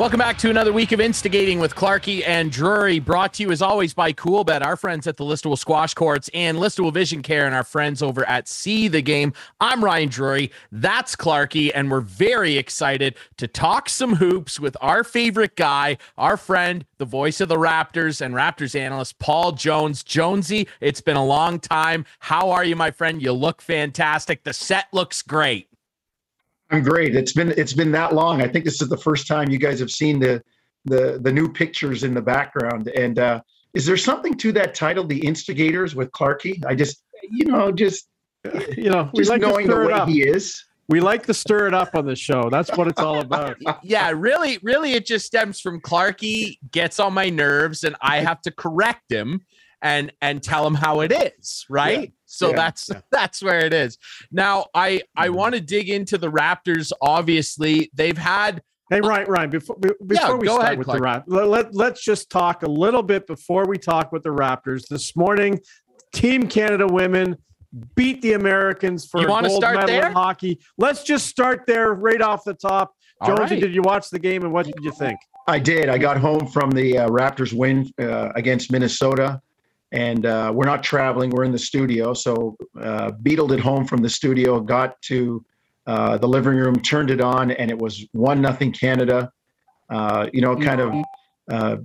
Welcome back to another week of Instigating with Clarkey and Drury, brought to you as always by Cool Coolbet, our friends at the Listowel Squash Courts and Listowel Vision Care, and our friends over at See the Game. I'm Ryan Drury, that's Clarkey, and we're very excited to talk some hoops with our favorite guy, our friend, the voice of the Raptors and Raptors analyst, Paul Jones. Jonesy, it's been a long time. How are you, my friend? You look fantastic. The set looks great. I'm great. It's been it's been that long. I think this is the first time you guys have seen the the the new pictures in the background. And uh, is there something to that title, "The Instigators" with Clarkey? I just you know just you know just like knowing the way he is. We like to stir it up on the show. That's what it's all about. yeah, really, really, it just stems from Clarkey gets on my nerves, and I have to correct him and and tell him how it is, right? Yeah. So yeah. that's yeah. that's where it is. Now, I I mm-hmm. want to dig into the Raptors. Obviously, they've had Hey Ryan, Ryan, before before yeah, we start ahead, with Clark. the Raptors, let, let, us just talk a little bit before we talk with the Raptors. This morning, Team Canada women beat the Americans for you a gold medal there? in hockey. Let's just start there right off the top. Jonesy, right. did you watch the game and what did you think? I did. I got home from the uh, Raptors win uh, against Minnesota and uh, we're not traveling. We're in the studio. So uh, beetled it home from the studio, got to uh, the living room, turned it on, and it was one nothing Canada. Uh, you know, kind of uh,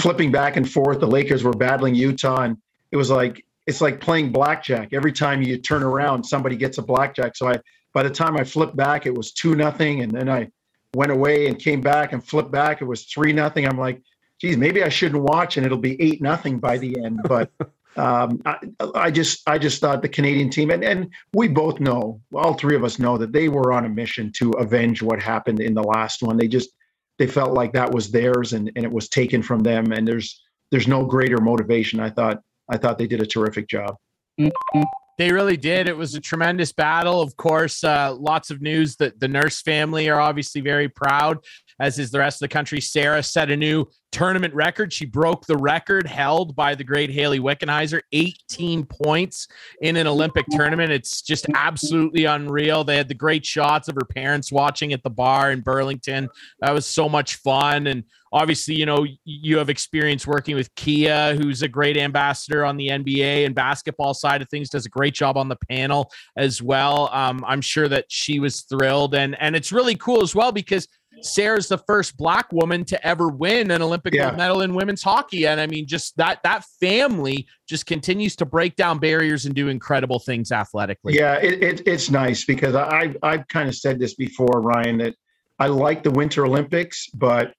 flipping back and forth. The Lakers were battling Utah, and it was like it's like playing blackjack. Every time you turn around, somebody gets a blackjack. So I, by the time I flipped back, it was two nothing, and then I went away and came back and flipped back. It was three nothing. I'm like geez, maybe I shouldn't watch and it'll be eight nothing by the end. But um, I, I, just I just thought the Canadian team and and we both know, all three of us know that they were on a mission to avenge what happened in the last one. They just they felt like that was theirs and, and it was taken from them. And there's there's no greater motivation. I thought I thought they did a terrific job. Mm-hmm. They really did. It was a tremendous battle. Of course, uh, lots of news that the Nurse family are obviously very proud, as is the rest of the country. Sarah set a new tournament record. She broke the record held by the great Hayley Wickenheiser 18 points in an Olympic tournament. It's just absolutely unreal. They had the great shots of her parents watching at the bar in Burlington. That was so much fun. And obviously, you know, you have experience working with Kia, who's a great ambassador on the NBA and basketball side of things, does a great job on the panel as well. Um, I'm sure that she was thrilled. And, and it's really cool as well because – Sarah's the first black woman to ever win an Olympic yeah. medal in women's hockey. And I mean, just that that family just continues to break down barriers and do incredible things athletically. Yeah, it, it, it's nice because I I've kind of said this before, Ryan, that I like the Winter Olympics, but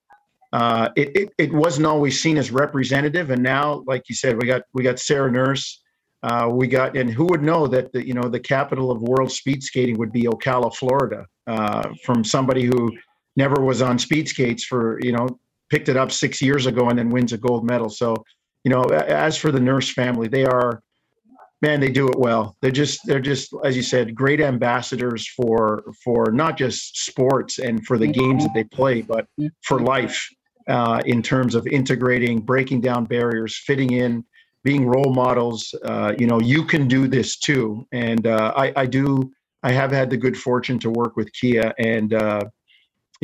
uh, it, it it wasn't always seen as representative. And now, like you said, we got we got Sarah Nurse. Uh, we got, and who would know that the you know the capital of world speed skating would be Ocala, Florida, uh, from somebody who never was on speed skates for you know picked it up six years ago and then wins a gold medal. So you know, as for the nurse family, they are man, they do it well. They're just they're just as you said, great ambassadors for for not just sports and for the games that they play, but for life uh, in terms of integrating, breaking down barriers, fitting in, being role models. Uh, you know, you can do this too, and uh, I, I do. I have had the good fortune to work with Kia, and uh,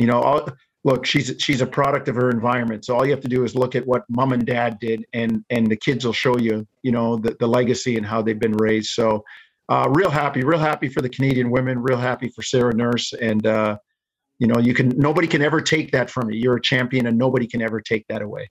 you know, all, look, she's she's a product of her environment. So all you have to do is look at what mom and dad did, and and the kids will show you, you know, the, the legacy and how they've been raised. So, uh, real happy, real happy for the Canadian women, real happy for Sarah Nurse, and uh, you know, you can nobody can ever take that from you. You're a champion, and nobody can ever take that away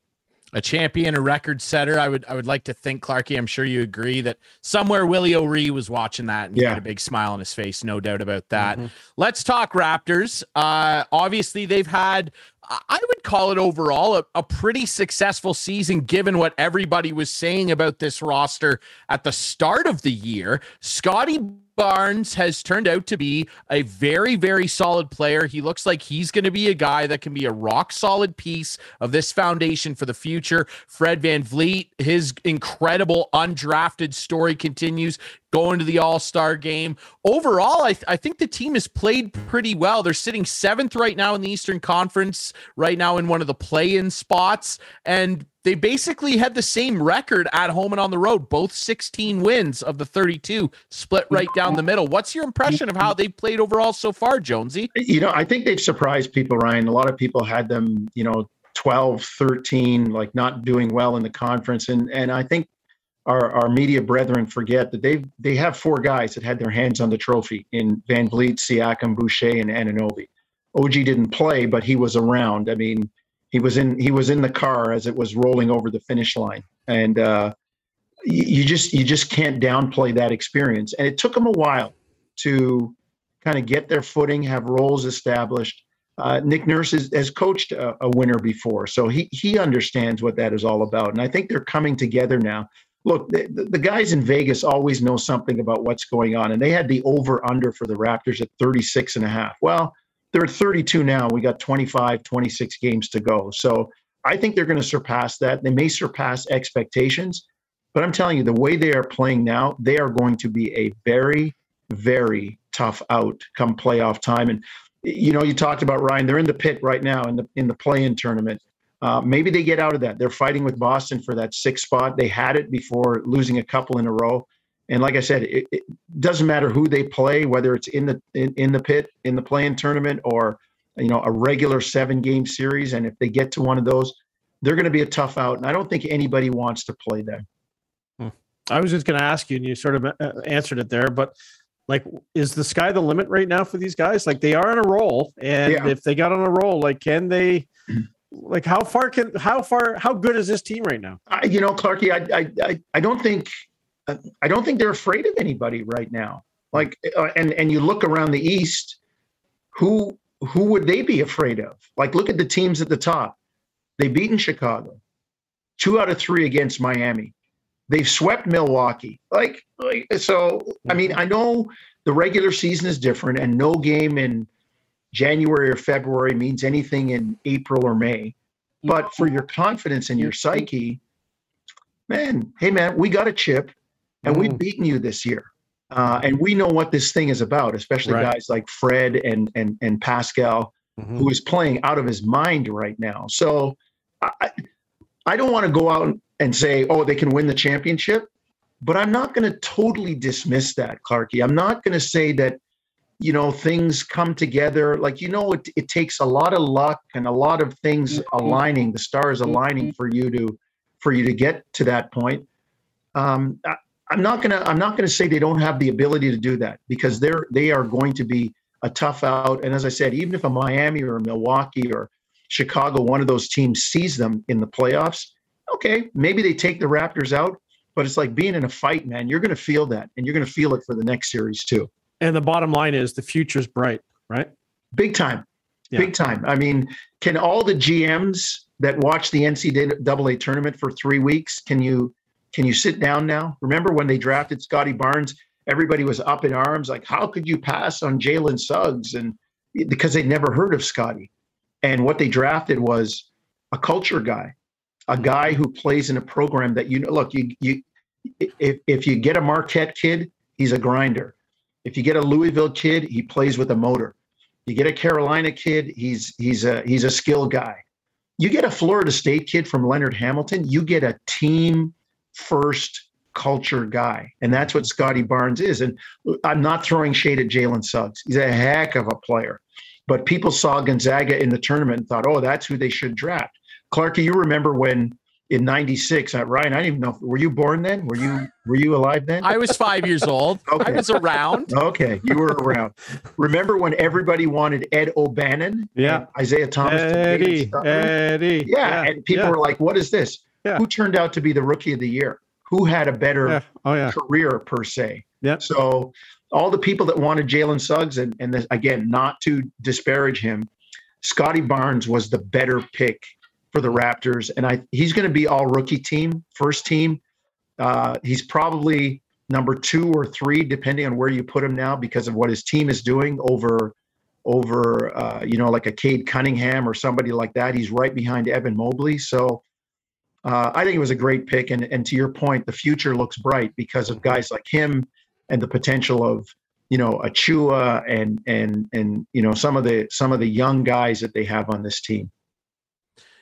a champion, a record setter. I would I would like to think, Clarkey, I'm sure you agree that somewhere Willie O'Ree was watching that and yeah. had a big smile on his face, no doubt about that. Mm-hmm. Let's talk Raptors. Uh, obviously, they've had I would call it overall a, a, pretty successful season given what everybody was saying about this roster at the start of the year. Scottie Barnes has turned out to be a very, very solid player. He looks like he's going to be a guy that can be a rock solid piece of this foundation for the future. Fred Van VanVleet, his incredible undrafted story continues going to the All Star game. Overall, I, th- I think the team has played pretty well. They're sitting seventh right now in the Eastern Conference, right now in one of the play in spots. And they basically had the same record at home and on the road, both 16 wins of the 32, split right down the middle. What's your impression of how they played overall so far, Jonesy? You know, I think they've surprised people, Ryan. A lot of people had them, you know, 12, 13, like not doing well in the conference. And and I think our, our media brethren forget that they they have four guys that had their hands on the trophy in VanVleet, Siakam, Boucher, and Anunoby. OG didn't play, but he was around. I mean, he was in he was in the car as it was rolling over the finish line, and uh, you, just you just can't downplay that experience. And it took them a while to kind of get their footing, have roles established. Uh, Nick Nurse is, has coached a, a, winner before, so he he understands what that is all about. And I think they're coming together now. Look, the, the guys in Vegas always know something about what's going on, and they had the over under for the Raptors at 36 and a half. Well, they're at 32 now. We got 25, 26 games to go. So I think they're going to surpass that. They may surpass expectations, but I'm telling you, the way they are playing now, they are going to be a very, very tough out come playoff time. And you know, you talked about Ryan. They're in the pit right now in the in the play-in tournament. Uh, maybe they get out of that. They're fighting with Boston for that sixth spot. They had it before losing a couple in a row. And like I said, it, it, doesn't matter who they play, whether it's in the in, in the pit in the play-in tournament or you know a regular seven game series. And if they get to one of those, they're going to be a tough out. And I don't think anybody wants to play them. Hmm. I was just going to ask you, and you sort of uh, answered it there, but like, is the sky the limit right now for these guys? Like, they are on a roll, and yeah. if they got on a roll, like, can they? Like, how far can how far how good is this team right now? I, you know, Clarky, I, I I don't think I don't think they're afraid of anybody right now. Like, uh, and and you look around the East, who who would they be afraid of? Like, look at the teams at the top. They've beaten Chicago, two out of three against Miami. They've swept Milwaukee. Like, like so. I mean, I know the regular season is different, and no game in January or February means anything in April or May. But for your confidence and your psyche, man, hey man, we got a chip and mm. we've beaten you this year. Uh, and we know what this thing is about, especially right. guys like Fred and and and Pascal, mm-hmm. who is playing out of his mind right now. So I, I don't want to go out and say, oh, they can win the championship, but I'm not going to totally dismiss that, Clarky. I'm not going to say that, you know, things come together. Like, you know, it, it takes a lot of luck and a lot of things mm-hmm. aligning, the stars aligning mm-hmm. for you to for you to get to that point. Um, I'm not gonna I'm not gonna say they don't have the ability to do that because they're they are going to be a tough out. And as I said, even if a Miami or a Milwaukee or Chicago, one of those teams sees them in the playoffs, okay, maybe they take the Raptors out, but it's like being in a fight, man. You're going to feel that, and you're going to feel it for the next series too. And the bottom line is the future's bright, right? Big time, yeah. big time. I mean, can all the GMs that watch the NCAA tournament for three weeks can you can you sit down now? Remember when they drafted Scotty Barnes? Everybody was up in arms, like, how could you pass on Jalen Suggs? And because they'd never heard of Scotty. And what they drafted was a culture guy, a guy who plays in a program that you know. Look, you you if if you get a Marquette kid, he's a grinder. If you get a Louisville kid, he plays with a motor. You get a Carolina kid, he's he's a he's a skill guy. You get a Florida State kid from Leonard Hamilton, you get a team first culture guy. And that's what Scotty Barnes is. And I'm not throwing shade at Jalen Suggs. He's a heck of a player. But people saw Gonzaga in the tournament and thought, oh, that's who they should draft. Clarky, you remember when in 96 uh, ryan i don't even know were you born then were you were you alive then i was five years old okay. i was around okay you were around remember when everybody wanted ed o'bannon yeah isiah thomas eddie, eddie. Yeah, yeah, and people yeah. were like what is this yeah. who turned out to be the rookie of the year? Who had a better yeah. Oh, yeah. career per se? Yeah. So all the people that wanted Jalen Suggs, and, and this, again, not to disparage him, Scotty Barnes was the better pick for the Raptors, and I he's going to be all rookie team, first team. Uh, he's probably number two or three, depending on where you put him now, because of what his team is doing over over uh, you know like a Cade Cunningham or somebody like that. He's right behind Evan Mobley, so uh, I think it was a great pick. And, and to your point, the future looks bright because of guys like him and the potential of, you know, Achiuwa and, and, and, you know, some of the, some of the young guys that they have on this team.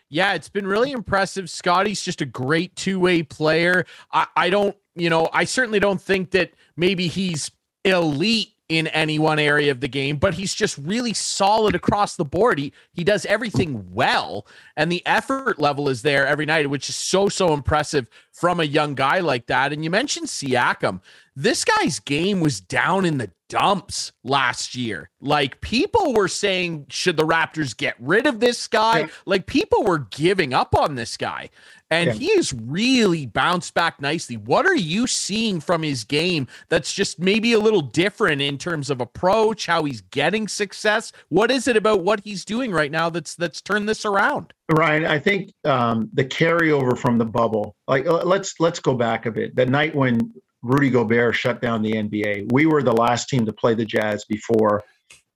Yeah, it's been really impressive. Scotty's just a great two way player. I, I don't, you know, I certainly don't think that maybe he's elite in any one area of the game, but he's just really solid across the board. He he does everything well, and the effort level is there every night, which is so so impressive from a young guy like that. And you mentioned Siakam. This guy's game was down in the dumps last year. Like people were saying, should the Raptors get rid of this guy? Like people were giving up on this guy and yeah. he has really bounced back nicely. What are you seeing from his game that's just maybe a little different in terms of approach, how he's getting success? What is it about what he's doing right now that's that's turned this around? Ryan, I think um, the carryover from the bubble. Like let's let's go back a bit. The night when Rudy Gobert shut down the NBA, we were the last team to play the Jazz before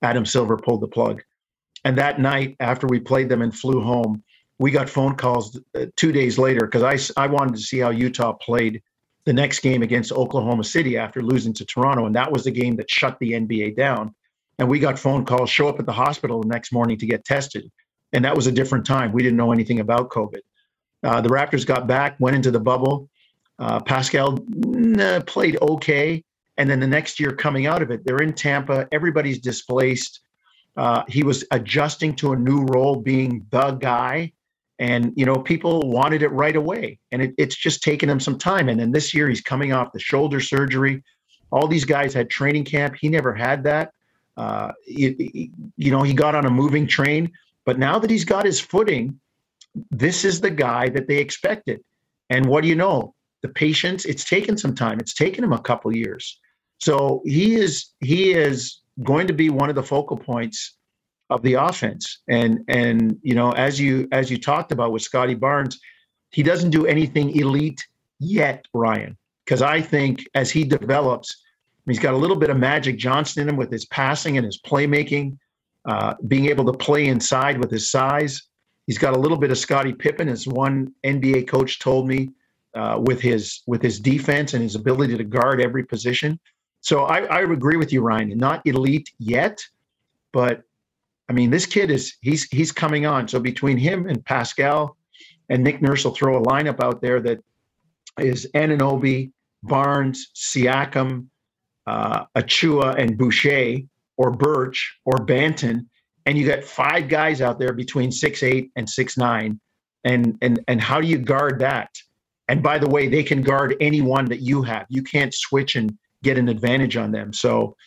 Adam Silver pulled the plug. And that night, after we played them and flew home, we got phone calls uh, two days later because I, I wanted to see how Utah played the next game against Oklahoma City after losing to Toronto. And that was the game that shut the NBA down. And we got phone calls, show up at the hospital the next morning to get tested. And that was a different time. We didn't know anything about COVID. Uh, the Raptors got back, went into the bubble. Uh, Pascal nah, played okay. And then the next year coming out of it, they're in Tampa. Everybody's displaced. Uh, he was adjusting to a new role, being the guy and you know people wanted it right away. And it, it's just taken him some time. And then this year he's coming off the shoulder surgery. All these guys had training camp. He never had that. Uh, you, you know he got on a moving train. But now that he's got his footing this is the guy that they expected. And what do you know? The patience it's taken some time. It's taken him a couple years. So he is he is going to be one of the focal points of the offense. And and you know, as you as you talked about with Scotty Barnes, he doesn't do anything elite yet, Ryan. Because I think as he develops, he's got a little bit of Magic Johnson in him with his passing and his playmaking, uh, being able to play inside with his size. He's got a little bit of Scottie Pippen, as one NBA coach told me, uh, with his with his defense and his ability to guard every position. So I, I agree with you, Ryan. Not elite yet, but I mean, this kid is he's he's coming on. So between him and Pascal and Nick Nurse will throw a lineup out there that is Anunoby, Barnes, Siakam, uh, Achiuwa, and Boucher, or Birch, or Banton, and you got five guys out there between six eight and six nine, and and and how do you guard that? And by the way, they can guard anyone that you have. You can't switch and get an advantage on them. So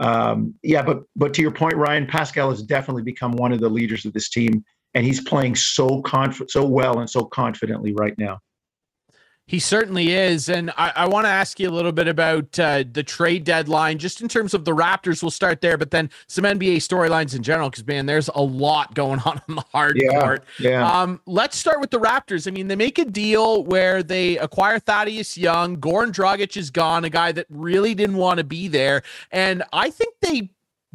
um, yeah, but but to your point, Ryan Pascal has definitely become one of the leaders of this team, and he's playing so conf- so well and so confidently right now. He certainly is. And I, I want to ask you a little bit about uh, the trade deadline, just in terms of the Raptors. We'll start there, but then some NBA storylines in general, because, man, there's a lot going on on the hard yeah, court. Yeah. Um, let's start with the Raptors. I mean, they make a deal where they acquire Thaddeus Young. Goran Dragic is gone, a guy that really didn't want to be there. And I think they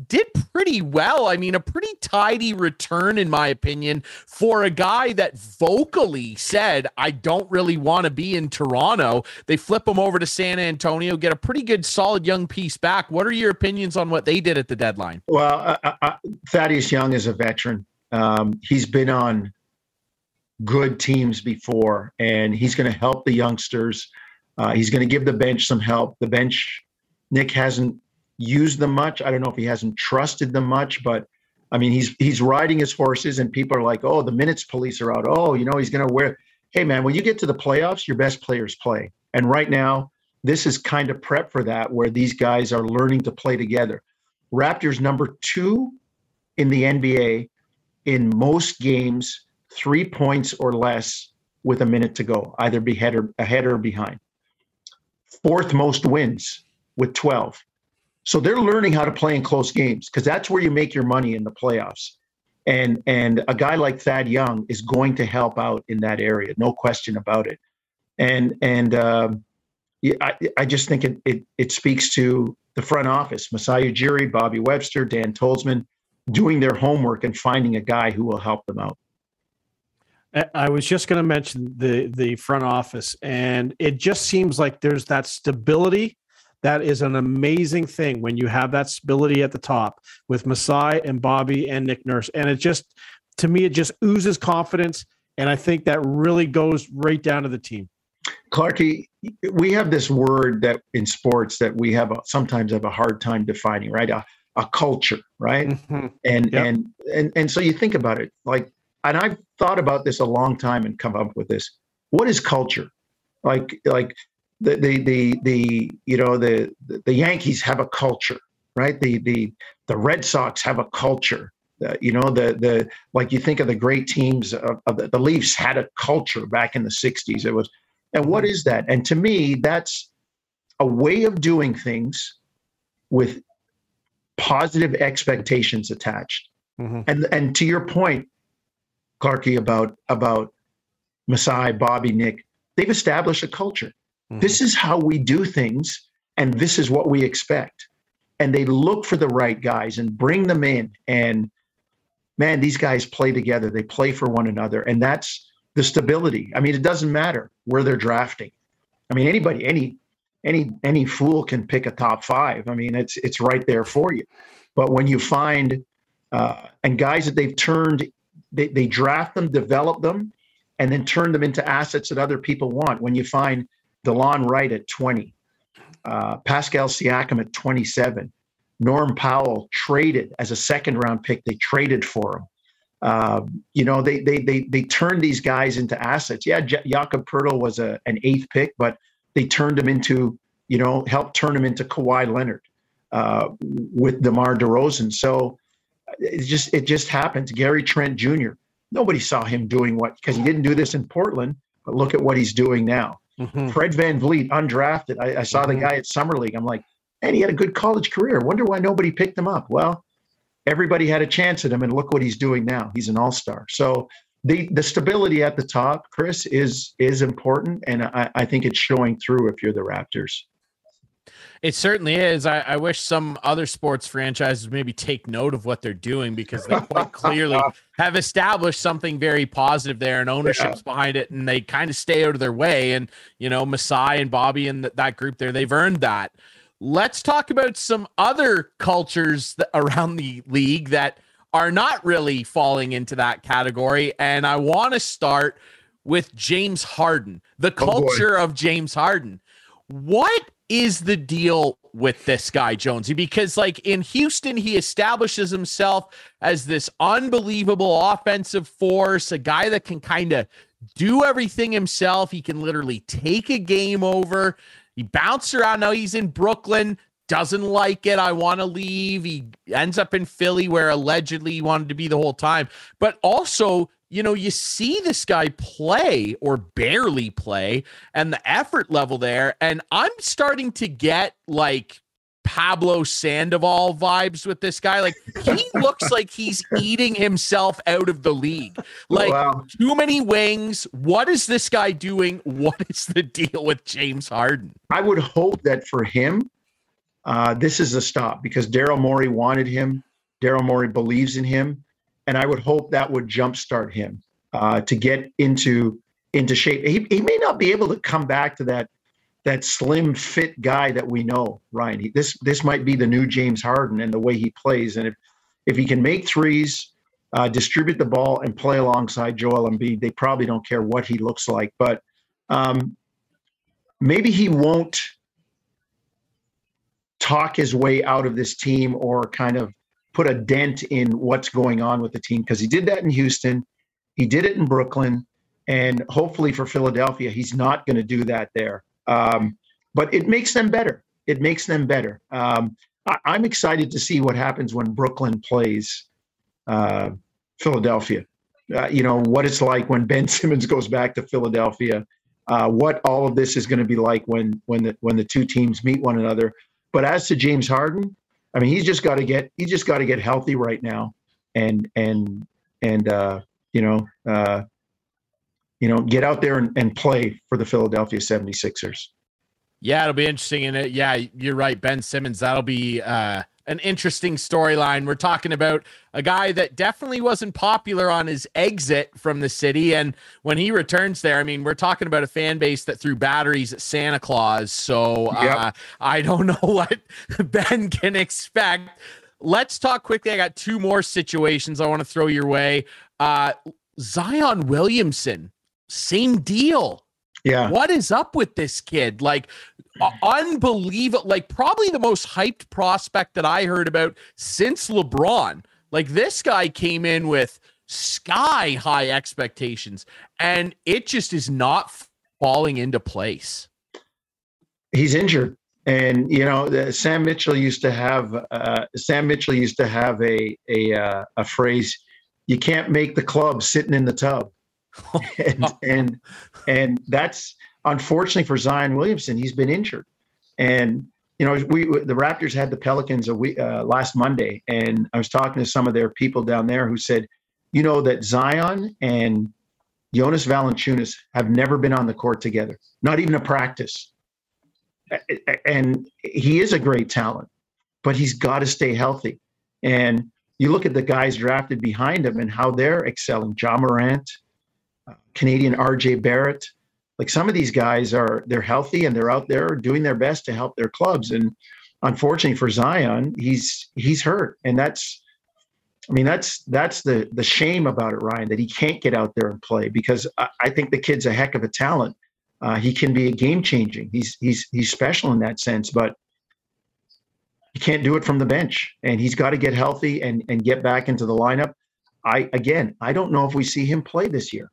did pretty well. I mean, a pretty tidy return, in my opinion, for a guy that vocally said, I don't really want to be in Toronto. They flip him over to San Antonio, get a pretty good, solid young piece back. What are your opinions on what they did at the deadline? Well, Thaddeus Young is a veteran. Um, he's been on good teams before, and he's going to help the youngsters. Uh, he's going to give the bench some help. The bench, Nick hasn't used them much. I don't know if he hasn't trusted them much, but I mean, he's he's riding his horses, and people are like, "Oh, the minutes police are out. Oh, you know, he's going to wear." Hey, man, when you get to the playoffs, your best players play, and right now, this is kind of prep for that, where these guys are learning to play together. Raptors number two in the NBA in most games, three points or less with a minute to go, either be ahead or, ahead or behind. Fourth most wins with 12. So they're learning how to play in close games because that's where you make your money in the playoffs. And and a guy like Thad Young is going to help out in that area, no question about it. And and um, I, I just think it, it it speaks to the front office, Masai Ujiri, Bobby Webster, Dan Tolzman, doing their homework and finding a guy who will help them out. I was just going to mention the the front office, and it just seems like there's that stability that is an amazing thing when you have that stability at the top with Masai and Bobby and Nick Nurse. And it just, to me, it just oozes confidence. And I think that really goes right down to the team. Clarky, we have this word that in sports that we have a, sometimes have a hard time defining, right? A, a culture, right? Mm-hmm. And yep. and and and so you think about it, like, and I've thought about this a long time and come up with this. What is culture? Like like the the the, the you know the the Yankees have a culture, right? The the the Red Sox have a culture. Uh, you know the the like you think of the great teams of, of the, the Leafs had a culture back in the '60s. It was and what is that? And to me, that's a way of doing things with positive expectations attached. Mm-hmm. And and to your point, Clarky, about about Masai, Bobby, Nick, they've established a culture. Mm-hmm. This is how we do things, and this is what we expect. And they look for the right guys and bring them in. And man, these guys play together. They play for one another. And that's the stability. I mean, it doesn't matter where they're drafting. I mean, anybody, any any any fool can pick a top five. I mean, it's it's right there for you. But when you find uh, and guys that they've turned, they, they draft them, develop them, and then turn them into assets that other people want. When you find Delon Wright at 20, uh, Pascal Siakam at 27, Norm Powell traded as a second round pick. They traded for him. Uh, you know, they they they they turned these guys into assets. Yeah, J- Jakob Poeltl was a, an eighth pick, but they turned him into, you know, helped turn him into Kawhi Leonard uh, with DeMar DeRozan. So it just it just happens. Gary Trent Jr. Nobody saw him doing what because he didn't do this in Portland, but look at what he's doing now. Mm-hmm. Fred VanVleet, undrafted. I, I saw mm-hmm. the guy at Summer League. I'm like, and he had a good college career. Wonder why nobody picked him up. Well, everybody had a chance at him, and look what he's doing now. He's an all star. So the the stability at the top, Chris, is is important, and I, I think it's showing through if you're the Raptors. It certainly is. I, I, wish some other sports franchises maybe take note of what they're doing because they quite clearly have established something very positive there and ownership's yeah. behind it, and they kind of stay out of their way. And you know, Masai and Bobby and th- that group there, they've earned that. Let's talk about some other cultures that, around the league that are not really falling into that category. And I want to start with James Harden, the oh, culture oh of James Harden. What is the deal with this guy, Jonesy? Because, like in Houston, he establishes himself as this unbelievable offensive force, a guy that can kind of do everything himself. He can literally take a game over. He bounced around. Now he's in Brooklyn doesn't like it. I want to leave. He ends up in Philly where allegedly he wanted to be the whole time. But also, you know, you see this guy play or barely play and the effort level there. And I'm starting to get like Pablo Sandoval vibes with this guy. Like he looks like he's eating himself out of the league. Like wow. too many wings. What is this guy doing? What is the deal with James Harden? I would hope that for him, uh, this is a stop because Daryl Morey wanted him. Daryl Morey believes in him, and I would hope that would jumpstart him uh, to get into into shape. He, he may not be able to come back to that that slim fit guy that we know, Ryan. He, this this might be the new James Harden and the way he plays, and if if he can make threes, uh, distribute the ball, and play alongside Joel Embiid, they probably don't care what he looks like. But um, maybe he won't talk his way out of this team or kind of put a dent in what's going on with the team because he did that in Houston, he did it in Brooklyn, and hopefully for Philadelphia, he's not going to do that there. Um, but it makes them better. It makes them better. Um, I, am excited to see what happens when Brooklyn plays uh, Philadelphia. Uh, you know what it's like when Ben Simmons goes back to Philadelphia. Uh, what all of this is going to be like when when the when the two teams meet one another. But as to James Harden, I mean, he's just got to get he's just got to get healthy right now, and and and uh, you know uh, you know get out there and, and play for the Philadelphia 76ers. Yeah, it'll be interesting. And yeah, you're right, Ben Simmons. That'll be uh, an interesting storyline. We're talking about a guy that definitely wasn't popular on his exit from the city. And when he returns there, I mean, we're talking about a fan base that threw batteries at Santa Claus. So yep. uh, I don't know what Ben can expect. Let's talk quickly. I got two more situations I want to throw your way. Uh, Zion Williamson, same deal. Yeah. What is up with this kid? Like, unbelievable. Like, probably the most hyped prospect that I heard about since LeBron. Like, this guy came in with sky high expectations, and it just is not falling into place. He's injured. And you know, Sam Mitchell used to have uh, Sam Mitchell used to have a a uh, a phrase: "You can't make the club sitting in the tub." and, and and that's unfortunately for Zion Williamson. He's been injured, and you know we the Raptors had the Pelicans a week uh, last Monday, and I was talking to some of their people down there who said, you know that Zion and Jonas Valanciunas have never been on the court together, not even a practice. And he is a great talent, but he's got to stay healthy. And you look at the guys drafted behind him and how they're excelling. Ja Morant, Canadian RJ Barrett. Like some of these guys are they're healthy and they're out there doing their best to help their clubs. And unfortunately for Zion, he's he's hurt. And that's I mean that's that's the the shame about it, Ryan, that he can't get out there and play because I, I think the kid's a heck of a talent. Uh, he can be a game changing. He's he's he's special in that sense, but he can't do it from the bench. And he's got to get healthy and and get back into the lineup. I again, I don't know if we see him play this year.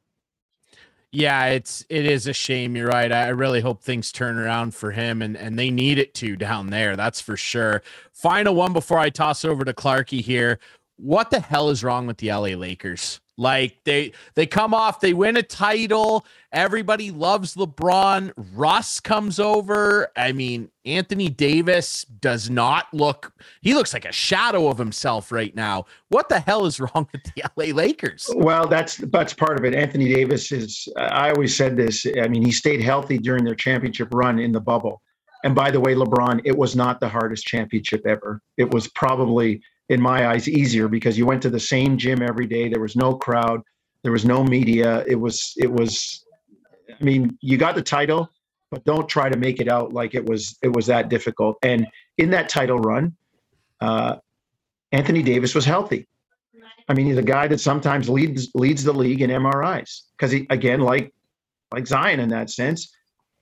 Yeah, it's it is a shame. You're right. I really hope things turn around for him, and and they need it to down there. That's for sure. Final one before I toss over to Clarky here. What the hell is wrong with the LA Lakers? Like they they come off, they win a title. Everybody loves LeBron. Russ comes over. I mean, Anthony Davis does not look he looks like a shadow of himself right now. What the hell is wrong with the LA Lakers? Well, that's that's part of it. Anthony Davis is I always said this. I mean, he stayed healthy during their championship run in the bubble. And by the way, LeBron, it was not the hardest championship ever. It was probably in my eyes easier because you went to the same gym every day. There was no crowd. There was no media. It was it was i mean you got the title but don't try to make it out like it was it was that difficult. And in that title run uh, anthony davis was healthy. I mean he's a guy that sometimes leads leads the league in mris because he again like like zion in that sense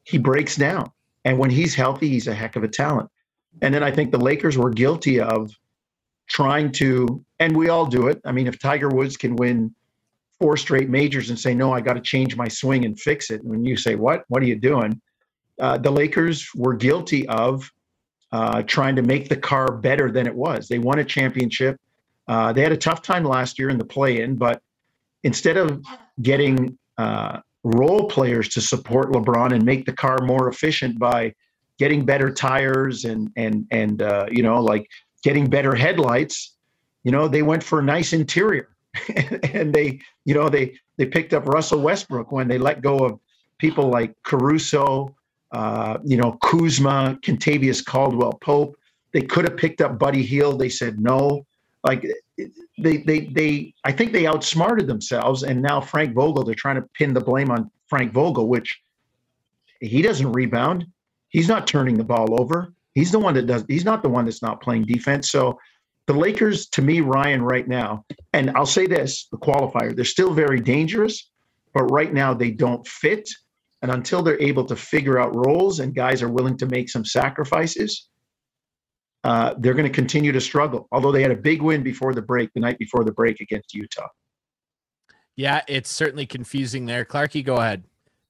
he breaks down. And when he's healthy he's a heck of a talent. And then i think the lakers were guilty of trying to, and we all do it. I mean, if Tiger Woods can win four straight majors and say, no, I got to change my swing and fix it. And when you say, what, what are you doing? Uh, the Lakers were guilty of uh, trying to make the car better than it was. They won a championship. Uh, they had a tough time last year in the play in, but instead of getting uh, role players to support LeBron and make the car more efficient by getting better tires and and and uh, you know like getting better headlights, you know, they went for a nice interior. and they, you know, they they picked up Russell Westbrook when they let go of people like Caruso, uh, you know, Kuzma, Kentavious Caldwell Pope. They could have picked up Buddy Hield. They said no. Like they they they I think they outsmarted themselves. And now Frank Vogel, they're trying to pin the blame on Frank Vogel, which he doesn't rebound. He's not turning the ball over. He's the one that does. He's not the one that's not playing defense. So the Lakers, to me, Ryan, right now, and I'll say this: the qualifier, they're still very dangerous, but right now they don't fit. And until they're able to figure out roles and guys are willing to make some sacrifices, uh, they're going to continue to struggle. Although they had a big win before the break, the night before the break against Utah. Yeah, it's certainly confusing there. Clarky, go ahead.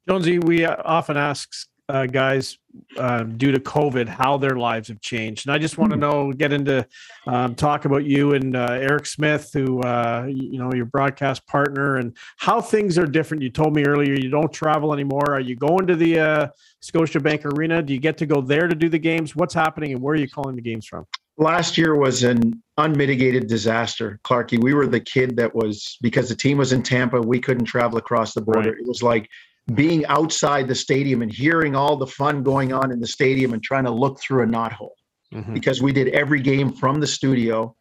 Jonesy, we often ask uh, guys uh, due to COVID, how their lives have changed. And I just want to hmm. know, get into um, talk about you and uh, Eric Smith, who uh, you know your broadcast partner, and how things are different. You told me earlier you don't travel anymore. Are you going to the uh, Scotiabank Arena? Do you get to go there to do the games? What's happening, and where are you calling the games from? Last year was an unmitigated disaster, Clarky. We were the kid that was because the team was in Tampa. We couldn't travel across the border. Right. It was like being outside the stadium and hearing all the fun going on in the stadium and trying to look through a knothole mm-hmm. because we did every game from the studio.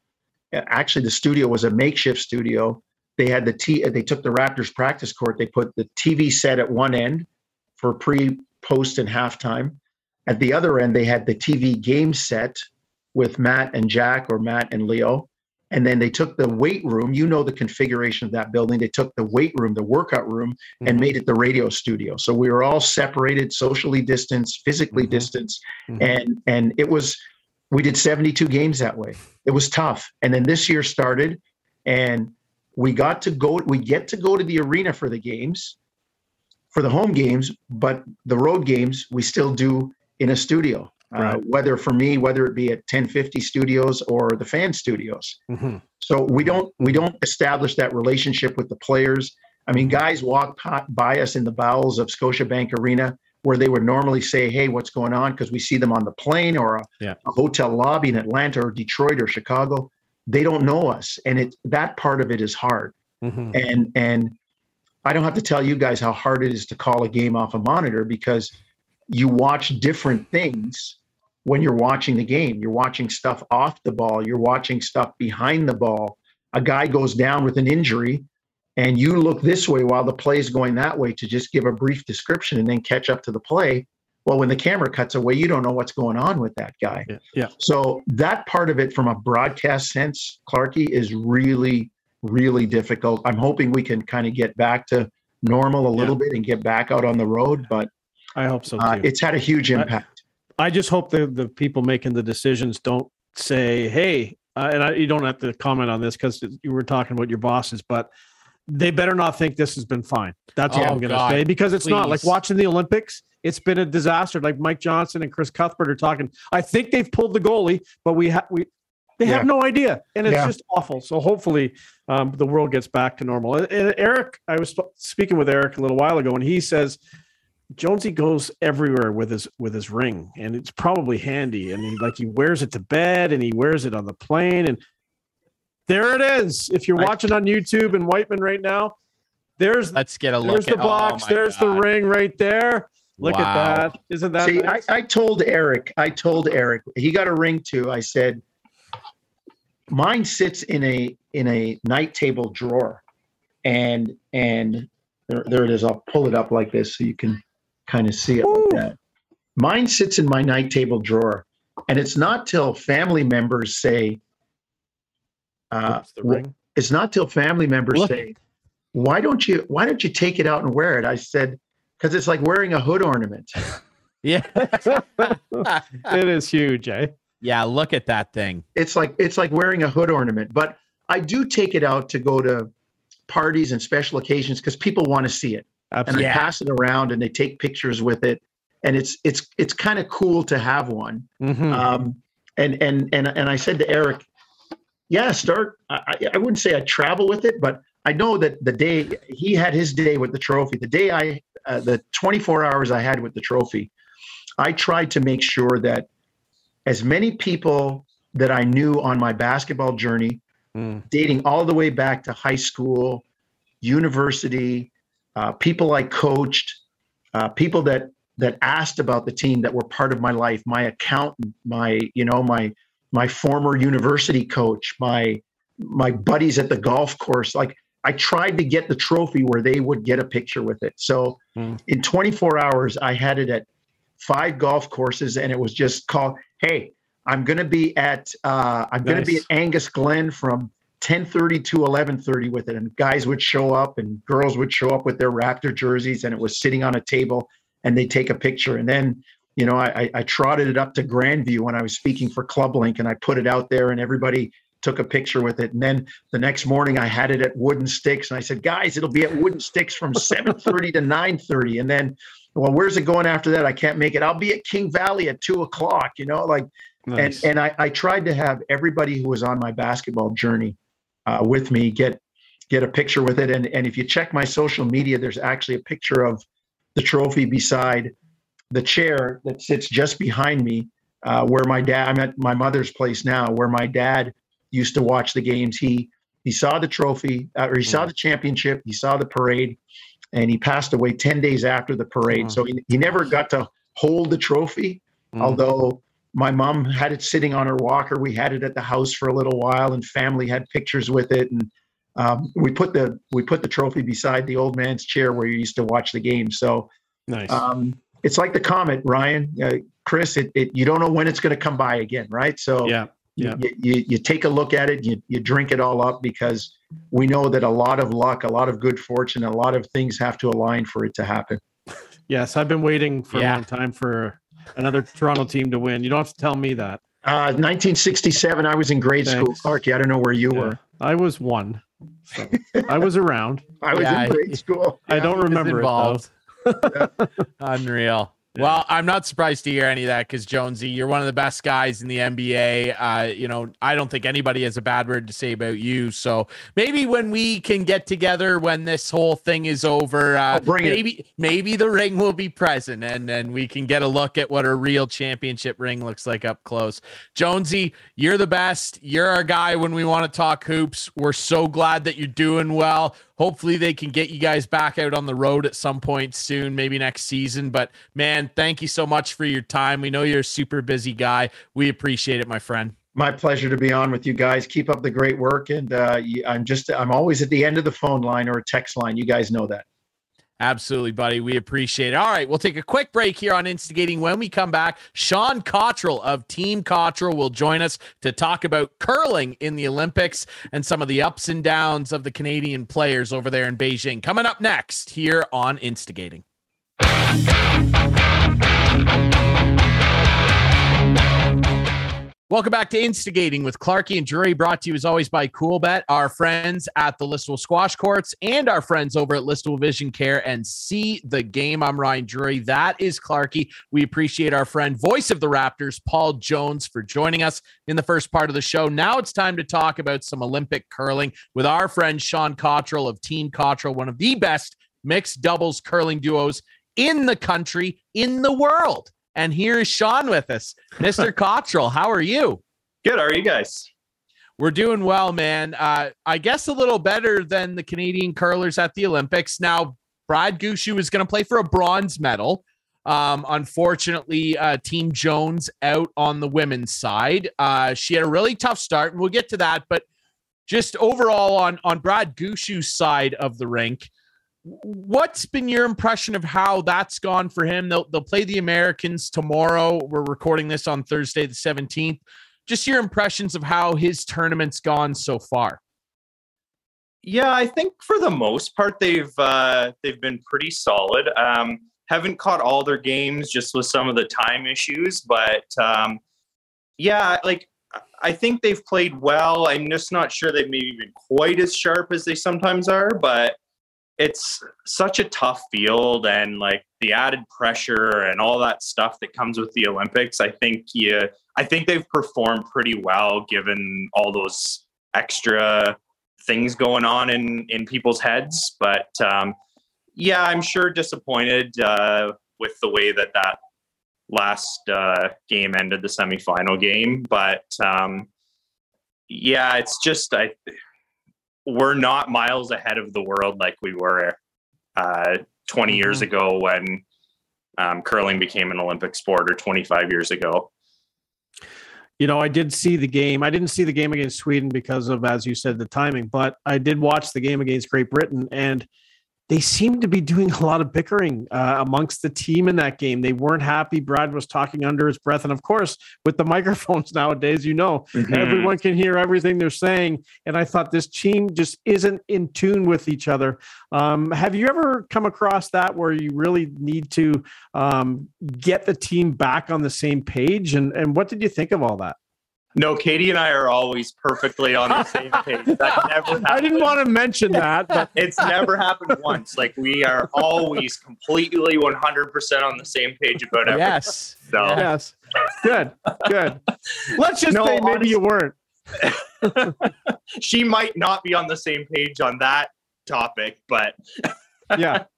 Actually, the studio was a makeshift studio. They had the t. They took the Raptors practice court. They put the TV set at one end for pre, post, and halftime. At the other end, they had the TV game set with Matt and Jack or Matt and Leo. And then they took the weight room. You know the configuration of that building. They took the weight room, the workout room, mm-hmm. and made it the radio studio. So we were all separated, socially distanced, physically mm-hmm. distanced, mm-hmm. and and it was. We did 72 games that way. It was tough. And then this year started, and we got to go. We get to go to the arena for the games, for the home games, but the road games we still do in a studio. Uh, right. Uh, whether for me, whether it be at 1050 Studios or the Fan Studios. Mm-hmm. So we don't we don't establish that relationship with the players. I mean, guys walk by us in the bowels of Scotiabank Arena where they would normally say, "Hey, what's going on?" Because we see them on the plane or a, yeah. a, hotel lobby in Atlanta or Detroit or Chicago. They don't know us, and it that part of it is hard. Mm-hmm. And and I don't have to tell you guys how hard it is to call a game off a monitor because you watch different things when you're watching the game. You're watching stuff off the ball, you're watching stuff behind the ball. A guy goes down with an injury, and you look this way while the play is going that way to just give a brief description and then catch up to the play. Well, when the camera cuts away, you don't know what's going on with that guy. Yeah. yeah. So that part of it from a broadcast sense, Clarky, is really, really difficult. I'm hoping we can kind of get back to normal a little yeah. bit and get back out on the road, but I hope so. Uh, it's had a huge impact. I just hope the the people making the decisions don't say, "Hey," uh, and I, you don't have to comment on this because you were talking about your bosses, but they better not think this has been fine. That's oh, all I'm going to say because it's Please. not like watching the Olympics. It's been a disaster. Like Mike Johnson and Chris Cuthbert are talking. I think they've pulled the goalie, but we have we they yeah. have no idea, and it's yeah. just awful. So hopefully, um, the world gets back to normal. And Eric, I was speaking with Eric a little while ago, and he says Jonesy goes everywhere with his with his ring, and it's probably handy. And he like he wears it to bed, and he wears it on the plane, and there it is. If you're watching on YouTube and Whiteman right now, there's let's get a look. Oh there's at, the box. Oh there's God. the ring right there. Look wow. at that. Isn't that? See, nice? I, I told Eric. I told Eric he got a ring too. I said, mine sits in a in a night table drawer, and and there, there it is. I'll pull it up like this so you can kind of see it Ooh. like that. Mine sits in my night table drawer, and it's not till family members say, uh, the ring. It's not till family members Look. say, "Why don't you? Why don't you take it out and wear it?" I said, "Because it's like wearing a hood ornament." yeah, it is huge, eh? Yeah, look at that thing. It's like it's like wearing a hood ornament, but I do take it out to go to parties and special occasions because people want to see it. Absolutely. and they pass it around and they take pictures with it. And it's it's it's kind of cool to have one. Mm-hmm. Um, and and and and I said to Eric, yeah, start. I, I wouldn't say I travel with it, but I know that the day he had his day with the trophy, the day I uh, the 24 hours I had with the trophy, I tried to make sure that as many people that I knew on my basketball journey, mm. dating all the way back to high school, university, uh, people I coached, uh, people that that asked about the team that were part of my life, my accountant, my you know my my former university coach, my my buddies at the golf course. Like I tried to get the trophy where they would get a picture with it. So mm. in 24 hours, I had it at five golf courses, and it was just called, "Hey, I'm going to be at uh, I'm nice. going to be at Angus Glen from 10:30 to 11:30 with it, and guys would show up and girls would show up with their Raptor jerseys, and it was sitting on a table, and they take a picture, and then you know I, I trotted it up to Grandview when I was speaking for Club Link, and I put it out there, and everybody took a picture with it, and then the next morning I had it at Wooden Sticks, and I said, guys, it'll be at Wooden Sticks from 7:30 to 9:30, and then well, where's it going after that? I can't make it. I'll be at King Valley at two o'clock. You know, like, nice. and and I, I tried to have everybody who was on my basketball journey uh, with me, get get a picture with it. And and if you check my social media, there's actually a picture of the trophy beside the chair that sits just behind me, uh, where my dad. I'm at my mother's place now, where my dad used to watch the games. He he saw the trophy, uh, or he saw mm. the championship, he saw the parade, and he passed away ten days after the parade. Mm. So he, he never got to hold the trophy, mm. although my mom had it sitting on her walker. We had it at the house for a little while, and family had pictures with it. And um, we put the we put the trophy beside the old man's chair where you used to watch the game. So nice. Um, it's like the comet, Ryan, uh, Chris. It, it you don't know when it's going to come by again, right? So yeah, yeah. you, you, you take a look at it, you, you drink it all up because we know that a lot of luck, a lot of good fortune, a lot of things have to align for it to happen. Yes, I've been waiting for yeah. a long time for another Toronto team to win. You don't have to tell me that. Uh, 1967, I was in grade Thanks. school. Clarky, I don't know where you yeah. were. I was one. So I was around. I was yeah, in grade school. I don't remember involved. it though. Well, I'm not surprised to hear any of that because Jonesy, you're one of the best guys in the NBA. Uh, you know, I don't think anybody has a bad word to say about you. So maybe when we can get together when this whole thing is over, uh, maybe it. maybe the ring will be present and then we can get a look at what a real championship ring looks like up close. Jonesy, you're the best. You're our guy when we want to talk hoops. We're so glad that you're doing well hopefully they can get you guys back out on the road at some point soon, maybe next season. But man, thank you so much for your time. We know you're a super busy guy. We appreciate it, my friend. My pleasure to be on with you guys. Keep up the great work, and uh, I'm just I'm always at the end of the phone line or a text line. You guys know that. Absolutely, buddy. We appreciate it. All right, we'll take a quick break here on Instigating. When we come back, Sean Cottrell of Team Cottrell will join us to talk about curling in the Olympics and some of the ups and downs of the Canadian players over there in Beijing. Coming up next here on Instigating. Welcome back to Instigating with Clarky and Drury, brought to you as always by Coolbet, our friends at the Listowel Squash Courts, and our friends over at Listowel Vision Care and See the Game. I'm Ryan Drury. That is Clarky. We appreciate our friend, voice of the Raptors, Paul Jones, for joining us in the first part of the show. Now it's time to talk about some Olympic curling with our friend Sean Cottrell of Team Cottrell, one of the best mixed doubles curling duos in the country, in the world. And here is Sean with us. Mr. Cottrell, how are you? Good. How are you guys? We're doing well, man. Uh, I guess a little better than the Canadian curlers at the Olympics. Now, Brad Gushue is going to play for a bronze medal. Um, unfortunately, uh, Team Jones out on the women's side. Uh, she had a really tough start, and we'll get to that. But just overall on on Brad Gushue's side of the rink, what's been your impression of how that's gone for him? They'll they'll play the Americans tomorrow. We're recording this on Thursday the 17th. Just your impressions of how his tournament's gone so far. Yeah, I think for the most part they've uh, they've been pretty solid. Um, haven't caught all their games just with some of the time issues, but um, yeah, like I think they've played well. I'm just not sure they've maybe been quite as sharp as they sometimes are, but it's such a tough field and like the added pressure and all that stuff that comes with the Olympics. I think yeah, I think they've performed pretty well given all those extra things going on in in people's heads. But um, yeah, I'm sure disappointed uh, with the way that that last uh, game ended, the semifinal game. But um, yeah, it's just I we're not miles ahead of the world like we were uh, 20 mm-hmm. years ago when um, curling became an Olympic sport or 25 years ago. You know, I did see the game. I didn't see the game against Sweden because of, as you said, the timing, but I did watch the game against Great Britain. And they seemed to be doing a lot of bickering uh, amongst the team in that game. They weren't happy. Brad was talking under his breath. And of course, with the microphones nowadays, you know, mm-hmm. everyone can hear everything they're saying. And I thought this team just isn't in tune with each other. Um, have you ever come across that where you really need to um, get the team back on the same page? And, and what did you think of all that? No, Katie and I are always perfectly on the same page. That never happened. I didn't want to mention that, but it's never happened once. Like we are always completely 100% on the same page about everything. Yes. So. Yes. Good. Good. Let's just no, say maybe honestly, you weren't. she might not be on the same page on that topic, but yeah.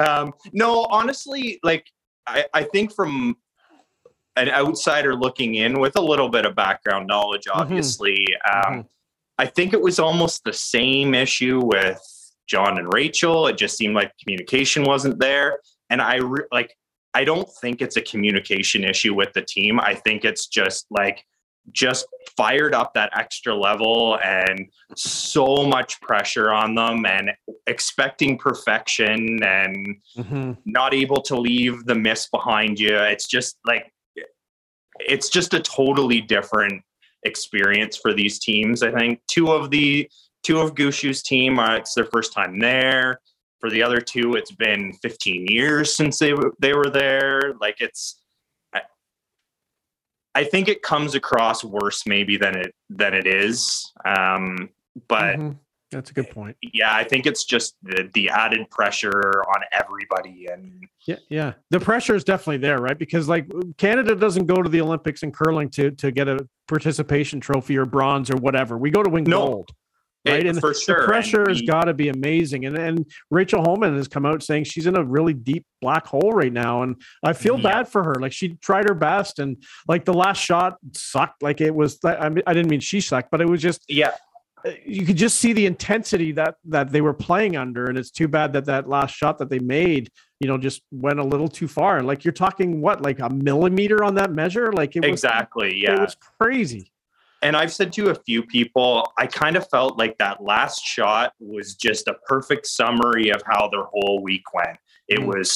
Um, no, honestly, like I, I think from an outsider looking in with a little bit of background knowledge, mm-hmm. obviously. Mm-hmm. Um, mm-hmm. I think it was almost the same issue with John and Rachel. It just seemed like communication wasn't there. And I re- like, I don't think it's a communication issue with the team. I think it's just like, just fired up that extra level and so much pressure on them and expecting perfection and mm-hmm. not able to leave the miss behind you. It's just like it's just a totally different experience for these teams. I think two of the two of Gushue's team, uh, it's their first time there. For the other two, it's been 15 years since they they were there. Like it's, I, I think it comes across worse maybe than it than it is. Um, but Mhm. That's a good point. yeah, I think it's just the, the added pressure on everybody and Yeah, yeah. The pressure is definitely there, right? Because like Canada doesn't go to the Olympics in curling to to get a participation trophy or bronze or whatever. We go to win No. gold. Right. It- and for sure. the pressure and has got to be amazing. And and Rachel Homan has come out saying she's in a really deep black hole right now. And I feel Yeah. bad for her. Like she tried her best and like the last shot sucked. Like it was I mean I didn't mean she sucked, but it was just yeah, you could just see the intensity that that they were playing under and it's too bad that that last shot that they made you know just went a little too far like you're talking what like a millimeter on that measure like it was exactly. it Yeah. was crazy And I've said to a few people, I kind of felt like that last shot was just a perfect summary of how their whole week went. It Mm. was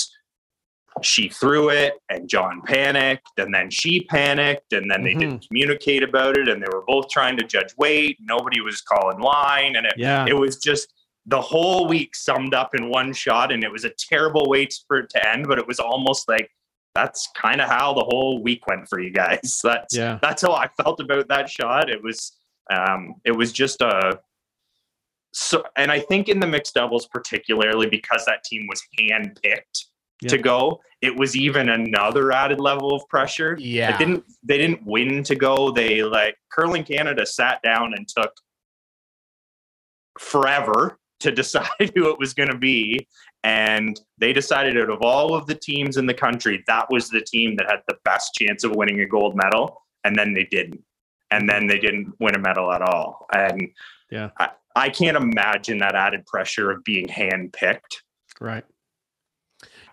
she threw it and John panicked and then she panicked and then they didn't communicate about it and they were both trying to judge weight. Nobody was calling line and it, yeah it was just the whole week summed up in one shot and it was a terrible way for it to end, but it was almost like that's kind of how the whole week went for you guys. That's yeah that's how I felt about that shot. It was um it was just a so and I think in the mixed doubles particularly because that team was hand to go, it was even another added level of pressure. Yeah. It didn't they didn't win to go. They like curling Canada sat down and took forever to decide who it was going to be and they decided out of all of the teams in the country that was the team that had the best chance of winning a gold medal and then they didn't and then they didn't win a medal at all and Yeah. i, I can't imagine that added pressure of being handpicked right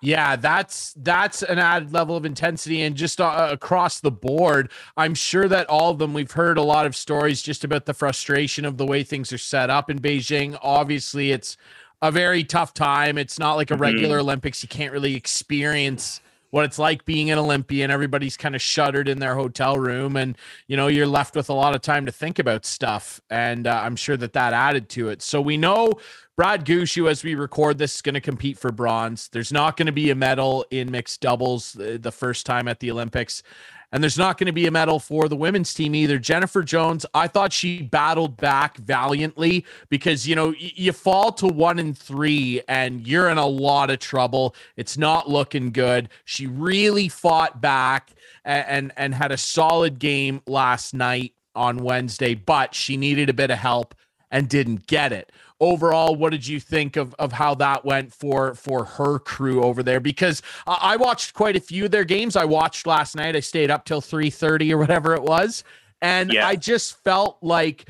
Yeah, that's that's an added level of intensity and just uh, across the board. I'm sure that all of them we've heard a lot of stories just about the frustration of the way things are set up in Beijing. Obviously, it's a very tough time. It's not like a Mhm. regular Olympics. You can't really experience what it's like being an Olympian. Everybody's kind of shuttered in their hotel room and you know, you're left with a lot of time to think about stuff and uh, I'm sure that that added to it. So we know Brad Gushue, as we record this, is going to compete for bronze. There's not going to be a medal in mixed doubles uh, the first time at the Olympics. And there's not going to be a medal for the women's team either. Jennifer Jones, I thought she battled back valiantly because, you know, you fall to one and three and you're in a lot of trouble. It's not looking good. She really fought back and, and, and had a solid game last night on Wednesday, but she needed a bit of help and didn't get it overall what did you think of of how that went for for her crew over there? Because I I watched quite a few of their games. I watched last night. I stayed up till 3:30 or whatever it was. And Yeah. I just felt like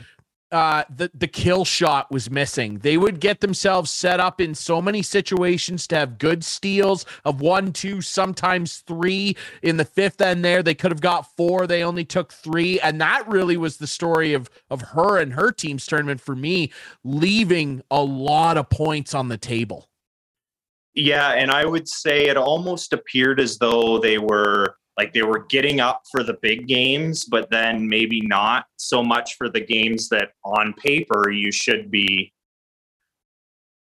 uh the the kill shot was missing. They would get themselves set up in so many situations to have good steals of one two sometimes three in the fifth end there. They could have got four. They only took three. And that really was the story of of her and her team's tournament for me leaving a lot of points on the table. Yeah, and I would say it almost appeared as though they were like they were getting up for the big games, but then maybe not so much for the games that on paper you should be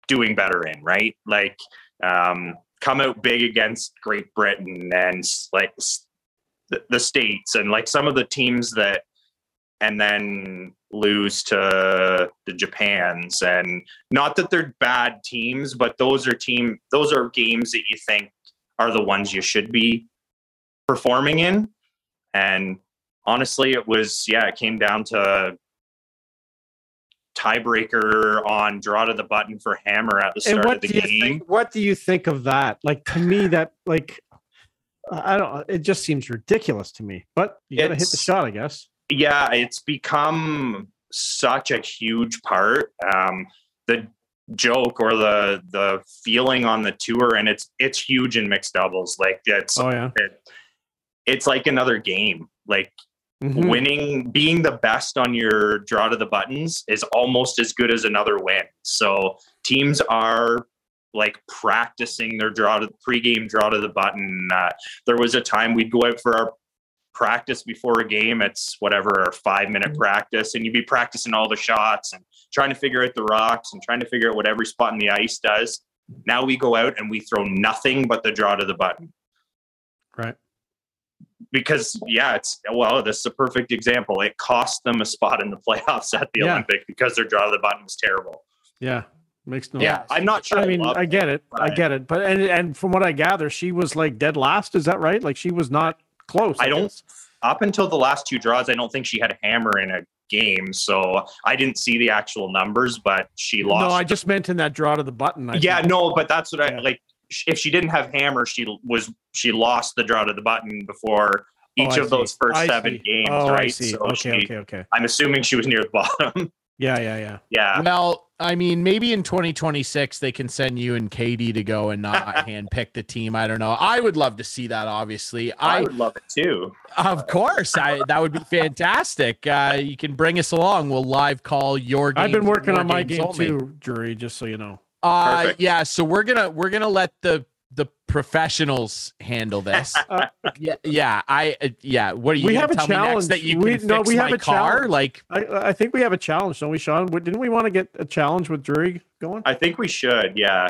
doing better in, right? Like um, come out big against Great Britain and like the, states and like some of the teams that and then lose to the Japans and not that they're bad teams, but those are team those are games that you think are the ones you should be performing in. And honestly, it was yeah, it came down to tiebreaker on draw to the button for Hammer at the start of the game. think what do you think of that like to me that like i don't it just seems ridiculous to me but you gotta hit the shot i guess yeah, it's become such a huge part. Um, the joke or the the feeling on the tour, and it's it's huge in mixed doubles. Like it's oh yeah it, it's like another game. Like Mhm. winning, being the best on your draw to the buttons is almost as good as another win. So teams are like practicing their draw to pregame draw to the button. Uh, there was a time we'd go out for our practice before a game, it's whatever, a five minute Mm-hmm. practice, and you'd be practicing all the shots and trying to figure out the rocks and trying to figure out what every spot in the ice does. Now we go out and we throw nothing but the draw to the button Right. Because yeah, it's well, this is a perfect example. It cost them a spot in the playoffs at the Yeah. Olympic because their draw to the button was terrible. Yeah. Makes no sense. Yeah, I'm not sure. I mean, love I get it. I get it. But and and from what I gather, she was like dead last. Is that right? Like she was not close. I don't- up until the last two draws, I don't think she had a hammer in a game. So I didn't see the actual numbers, but she lost. No, I just meant in that draw to the button. I yeah, think. no, but that's what I Yeah. like. Sh- If she didn't have hammer, she was she lost the draw to the button before Oh, each I of those first I seven see. games, Oh, right? I see. So okay, she, okay, okay. I'm assuming she was near the bottom. Yeah, yeah, yeah. yeah. Well, I mean, maybe in 2026 they can send you and Katie to go and not handpick the team. I don't know. I would love to see that. Obviously, I I would love it too. of course, I that would be fantastic. Uh, you can bring us along. We'll live call your. Game I've been working on my game only. too, Drury. Just so you know. Uh, Perfect. yeah. So we're gonna we're gonna let the the professionals handle this. Uh, yeah, yeah. I uh, yeah. What are you? We have a tell me challenge. that you We- can no, we have my a car. challenge. Like I I think we have a challenge, don't we, Sean? Didn't we want to get a challenge with Drury going? I think we should. Yeah.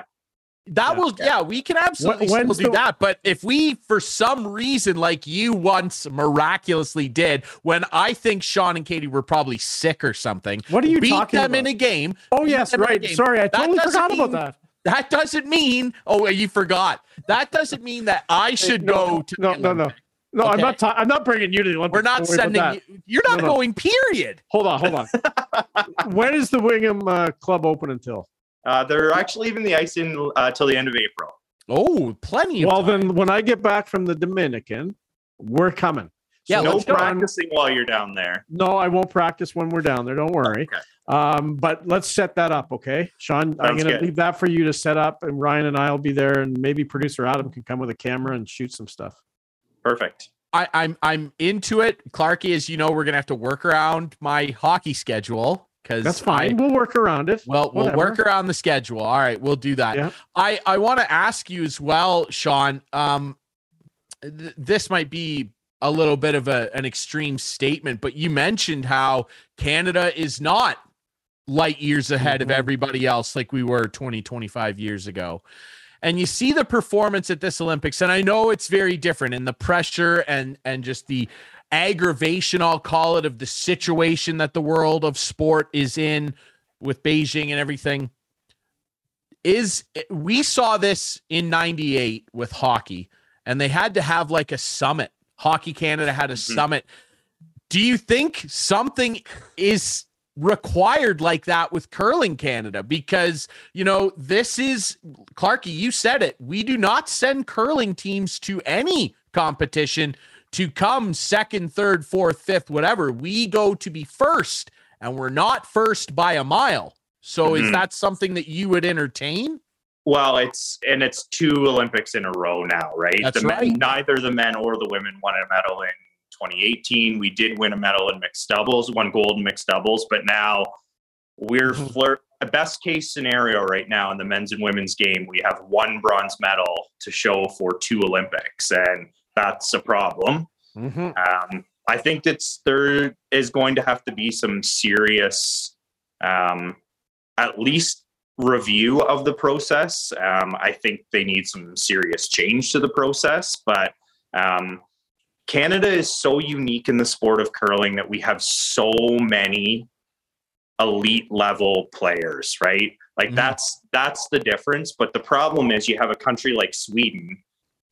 That Yeah. will, yeah, we can absolutely When- still do the- that. But if we, for some reason, like you once miraculously did, when I think Sean and Katie were probably sick or something, What are you beat talking them about? in a game. oh yes, them in a right. Sorry, I That totally doesn't forgot about that. That doesn't mean, oh, you forgot. That doesn't mean that I should no, go to. no, the no, no. Olympics. No, I'm not. Ta- I'm not bringing you to the Olympics. We're not Don't worry about sending you. You're not No, no. going. Period. Hold on, hold on. when is the Wingham uh, Club open until? Uh, they're actually leaving the ice in uh, till the end of April. Oh, plenty of. Well, time. then, when I get back from the Dominican, we're coming. Yeah, no let's practicing while you're down there. No, I won't practice when we're down there. Don't worry. Okay. Um, but let's set that up, okay? Sean, I'm going to leave that for you to set up, and Ryan and I will be there, and maybe producer Adam can come with a camera and shoot some stuff. Perfect. I, I'm I'm into it, Clarky. As you know, we're gonna have to work around my hockey schedule because That's fine. we'll work around it. Well, we'll work around the schedule. All right, we'll do that. Yeah. I I want to ask you as well, Sean. Um, th- this might be a little bit of a, an extreme statement, but you mentioned how Canada is not light years ahead of Mhm. everybody else like we were 20, 25 years ago. And you see the performance at this Olympics, and I know it's very different in the pressure and and just the aggravation, I'll call it, of the situation that the world of sport is in with Beijing and everything. Is we saw this in 98 with hockey, and they had to have like a summit. Hockey Canada had a Mhm. summit. Do you think something is required like that with curling Canada? Because, you know, this is Clarky, you said it. We do not send curling teams to any competition to come second, third, fourth, fifth, whatever. We go to be first, and we're not first by a mile. So is Mhm. that something that you would entertain? Well, it's and it's two Olympics in a row now, right? That's the men, right. neither the men or the women won a medal in 2018. We did win a medal in mixed doubles, won gold in mixed doubles, but now we're Mm-hmm. Mhm. flirt. A best case scenario right now in the men's and women's game, we have one bronze medal to show for two Olympics, and that's a problem. Mm-hmm. Um, I think that's there is going to have to be some serious, um, at least review of the process. Um, I think they need some serious change to the process, but um, Canada is so unique in the sport of curling that we have so many elite level players, right? Like Mhm. that's that's the difference. But the problem is you have a country like Sweden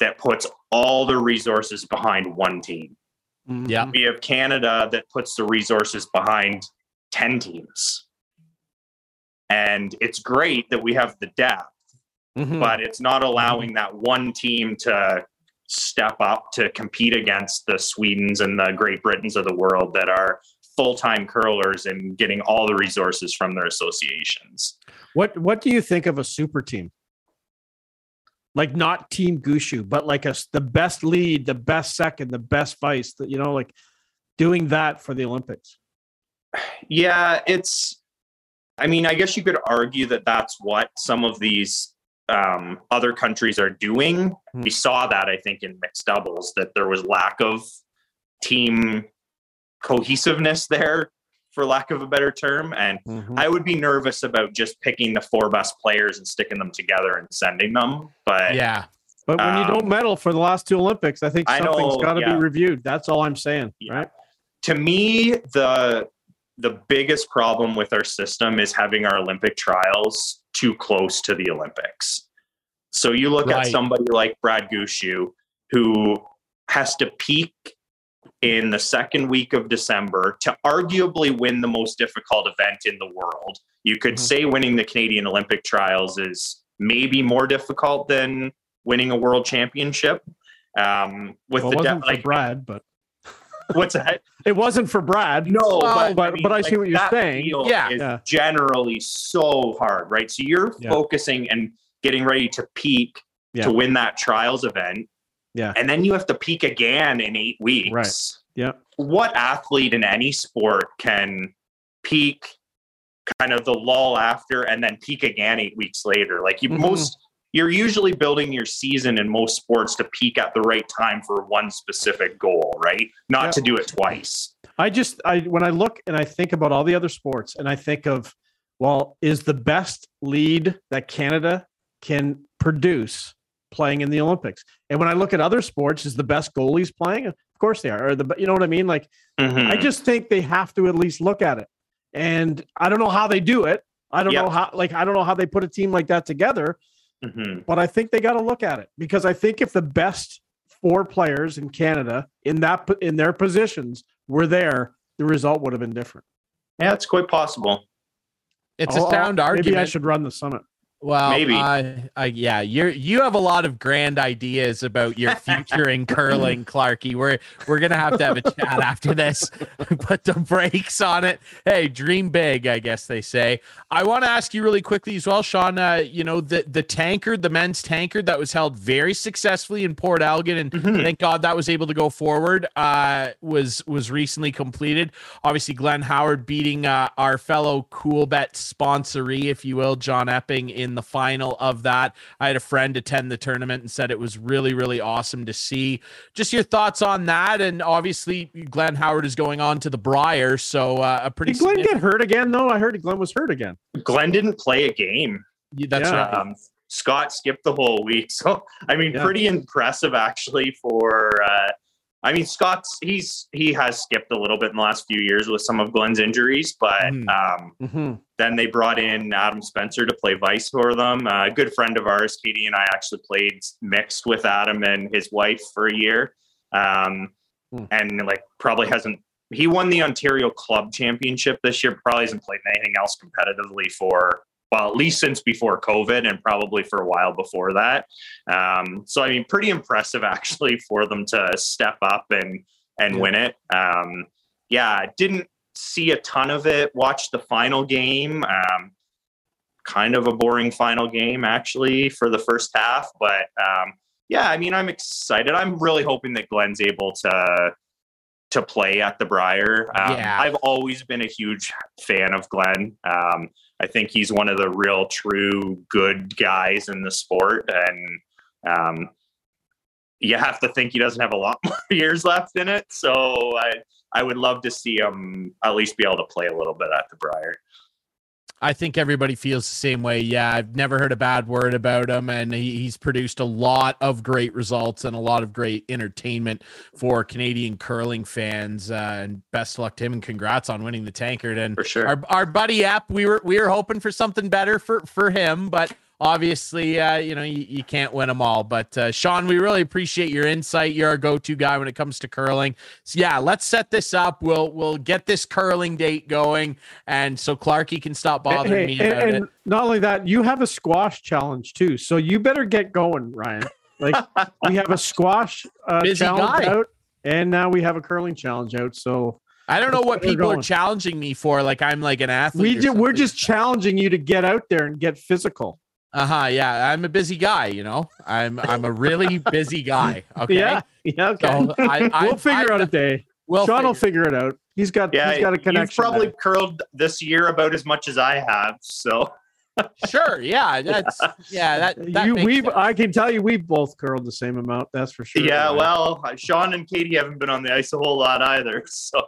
that puts all the resources behind one team. Mm-hmm. Yeah. We have Canada that puts the resources behind 10 teams. And it's great that we have the depth, Mhm. but it's not allowing that one team to step up to compete against the Swedens and the Great Britons of the world that are full-time curlers and getting all the resources from their associations. What What do you think of a super team? Like not Team Gushue, but like a s- the best lead, the best second, the best vice. That you know, like doing that for the Olympics. Yeah, it's. I mean, I guess you could argue that that's what some of these um, other countries are doing. Hmm. We saw that, I think, in mixed doubles, that there was lack of team cohesiveness there, for lack of a better term. And Mhm. I would be nervous about just picking the four best players and sticking them together and sending them. But Yeah. But when you Um, don't medal for the last two Olympics, I think something's got to yeah. be reviewed. That's all I'm saying. Yeah. Right? to me, the the biggest problem with our system is having our Olympic trials too close to the Olympics. So you look Right. at somebody like Brad Gushue, who has to peak in the second week of December to arguably win the most difficult event in the world. You could Mhm. say winning the Canadian Olympic trials is maybe more difficult than winning a world championship. Um, with Well, the wasn't for like, Brad, but what's that? it wasn't for Brad. No, but, but- but I see what you're saying. Yeah. is Yeah. generally so hard, right? So you're Yeah. focusing and getting ready to peak Yeah. to win that trials event. Yeah. And then you have to peak again in eight weeks. Right. Yeah. What athlete in any sport can peak kind of the lull after and then peak again eight weeks later? Like you Mhm. most you're usually building your season in most sports to peak at the right time for one specific goal, right? Not Yeah. to do it twice. I just I when I look and I think about all the other sports and I think of well, is the best lead that Canada can produce playing in the Olympics? And when I look at other sports, is the best goalies playing? Of course they are. Or the you know what I mean? Like I Mhm. just think they have to at least look at it. And I don't know how they do it. I don't Yep. know how like I don't know how they put a team like that together, Mhm. but I think they got to look at it because I think if the best four players in Canada in that in their positions were there, the result would have been different. Yeah, it's quite possible. It's I'll- a sound I'll- argument. Maybe I should run the summit. Well, Maybe. uh, uh, yeah, you're you have a lot of grand ideas about your future in curling, Clarky. We're we're gonna have to have a chat after this. Put the brakes on it. Hey, dream big, I guess they say. I want to ask you really quickly as well, Sean. Uh, you know the the tankard, the men's tankard that was held very successfully in Port Elgin, and Mhm. thank God that was able to go forward. Uh, was was recently completed. Obviously, Glenn Howard beating uh, our fellow Coolbet sponsoree, if you will, John Epping in the final of that. I had a friend attend the tournament and said it was really really awesome to see. Just your thoughts on that, and obviously Glenn Howard is going on to the Brier, so uh, a pretty. Did Glenn significant- get hurt again? though? I heard Glenn was hurt again. Glenn didn't play a game. That's Yeah. right. Um, Scott skipped the whole week. So, I mean, Yeah. pretty impressive actually for. Uh, I mean, Scott's he's he has skipped a little bit in the last few years with some of Glenn's injuries, but Mhm. um, Mhm. then they brought in Adam Spencer to play vice for them. Uh, a good friend of ours, Katie and I actually played mixed with Adam and his wife for a year, um, Hmm. and like probably hasn't. He won the Ontario Club Championship this year. Probably hasn't played anything else competitively for well, at least since before COVID, and probably for a while before that. Um, so I mean, pretty impressive actually for them to step up and and Yeah. win it. Um, yeah, didn't see a ton of it. Watched the final game. Um, kind of a boring final game actually for the first half, but um, yeah, I mean, I'm excited. I'm really hoping that Glenn's able to to play at the Brier. Um, Yeah. I've always been a huge fan of Glenn. Um, I think he's one of the real, true, good guys in the sport, and um, you have to think he doesn't have a lot more years left in it. So I, I would love to see him at least be able to play a little bit at the Brier. I think everybody feels the same way. Yeah, I've never heard a bad word about him, and he, he's produced a lot of great results and a lot of great entertainment for Canadian curling fans. Uh, and best of luck to him, and congrats on winning the tankard. And For sure. our our buddy App, we were we were hoping for something better for for him, but obviously, uh, you know, you, you can't win them all. But uh, Sean, we really appreciate your insight. You're our go-to guy when it comes to curling. So yeah, let's set this up. We'll we'll get this curling date going, and so Clarky can stop bothering Hey, me about and, it. and not only that, you have a squash challenge too. So you better get going, Ryan. Like we have a squash uh, challenge guy. out, and now we have a curling challenge out. So I don't know what people are challenging me for. Like I'm like an athlete. we ju- we're just challenging you to get out there and get physical. Uh huh. Yeah, I'm a busy guy. You know, I'm I'm a really busy guy. Okay. Yeah, yeah. Okay. So I, I, we'll figure I, out a day. We'll Sean will figure- figure it out. He's got Yeah, he's got a You've probably there. curled this year about as much as I have. So sure. Yeah. That's yeah. That, that you, makes we, sense. I can tell you, we've both curled the same amount. That's for sure. Yeah, well, uh, Sean and Katie haven't been on the ice a whole lot either, so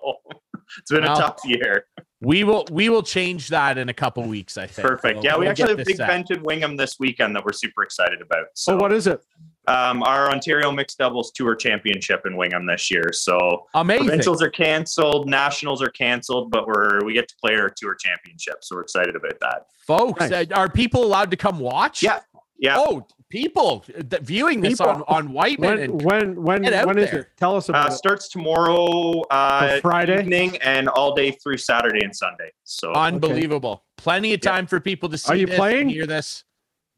it's been Well, a tough year. we will we will change that in a couple weeks. I think. Perfect. We'll- Yeah, we we'll actually get have big set. event in Wingham this weekend that we're super excited about. So So, what is it? um, our Ontario Mixed Doubles Tour Championship in Wingham this year. So Amazing. provincials are canceled, nationals are canceled, but we're we get to play our tour championship, so we're excited about that. Folks, Nice. uh, are people allowed to come watch? Yeah. Yeah. Oh, people th- viewing this People. on on Wightman When and when when when is there. it? Tell us Uh, about it. starts tomorrow uh, Friday? evening and all day through Saturday and Sunday. So unbelievable. Plenty of Yeah. time for people to see. Are you this playing? and Hear this?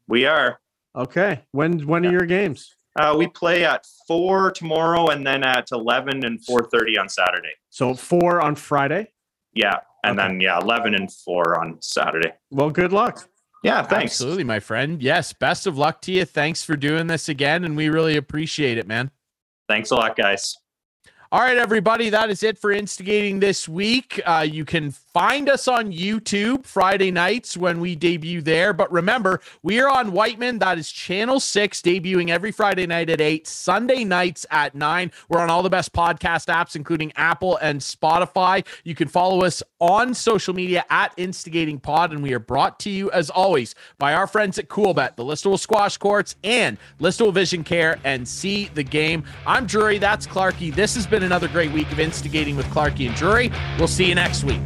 we are. Okay. When when are your games? Uh, we play at four tomorrow and then at eleven and four thirty on Saturday. So four on Friday. Yeah, and Okay. then yeah, eleven and four on Saturday. Well, good luck. Yeah, thanks. Absolutely, my friend. Yes, best of luck to you. Thanks for doing this again, and we really appreciate it, man. Thanks a lot, guys. All right, everybody, that is it for instigating this week. Uh, you can find us on YouTube Friday nights when we debut there. But remember, we are on Wightman. That is Channel 6, debuting every Friday night at 8, Sunday nights at 9. We're on all the best podcast apps, including Apple and Spotify. You can follow us on social media at Instigating Pod, and we are brought to you, as always, by our friends at Coolbet, the Listowel Squash Courts, and Listowel Vision Care, and see the game. I'm Drury. That's Clarky. This has been another great week of instigating with Clarky and Drury. We'll see you next week.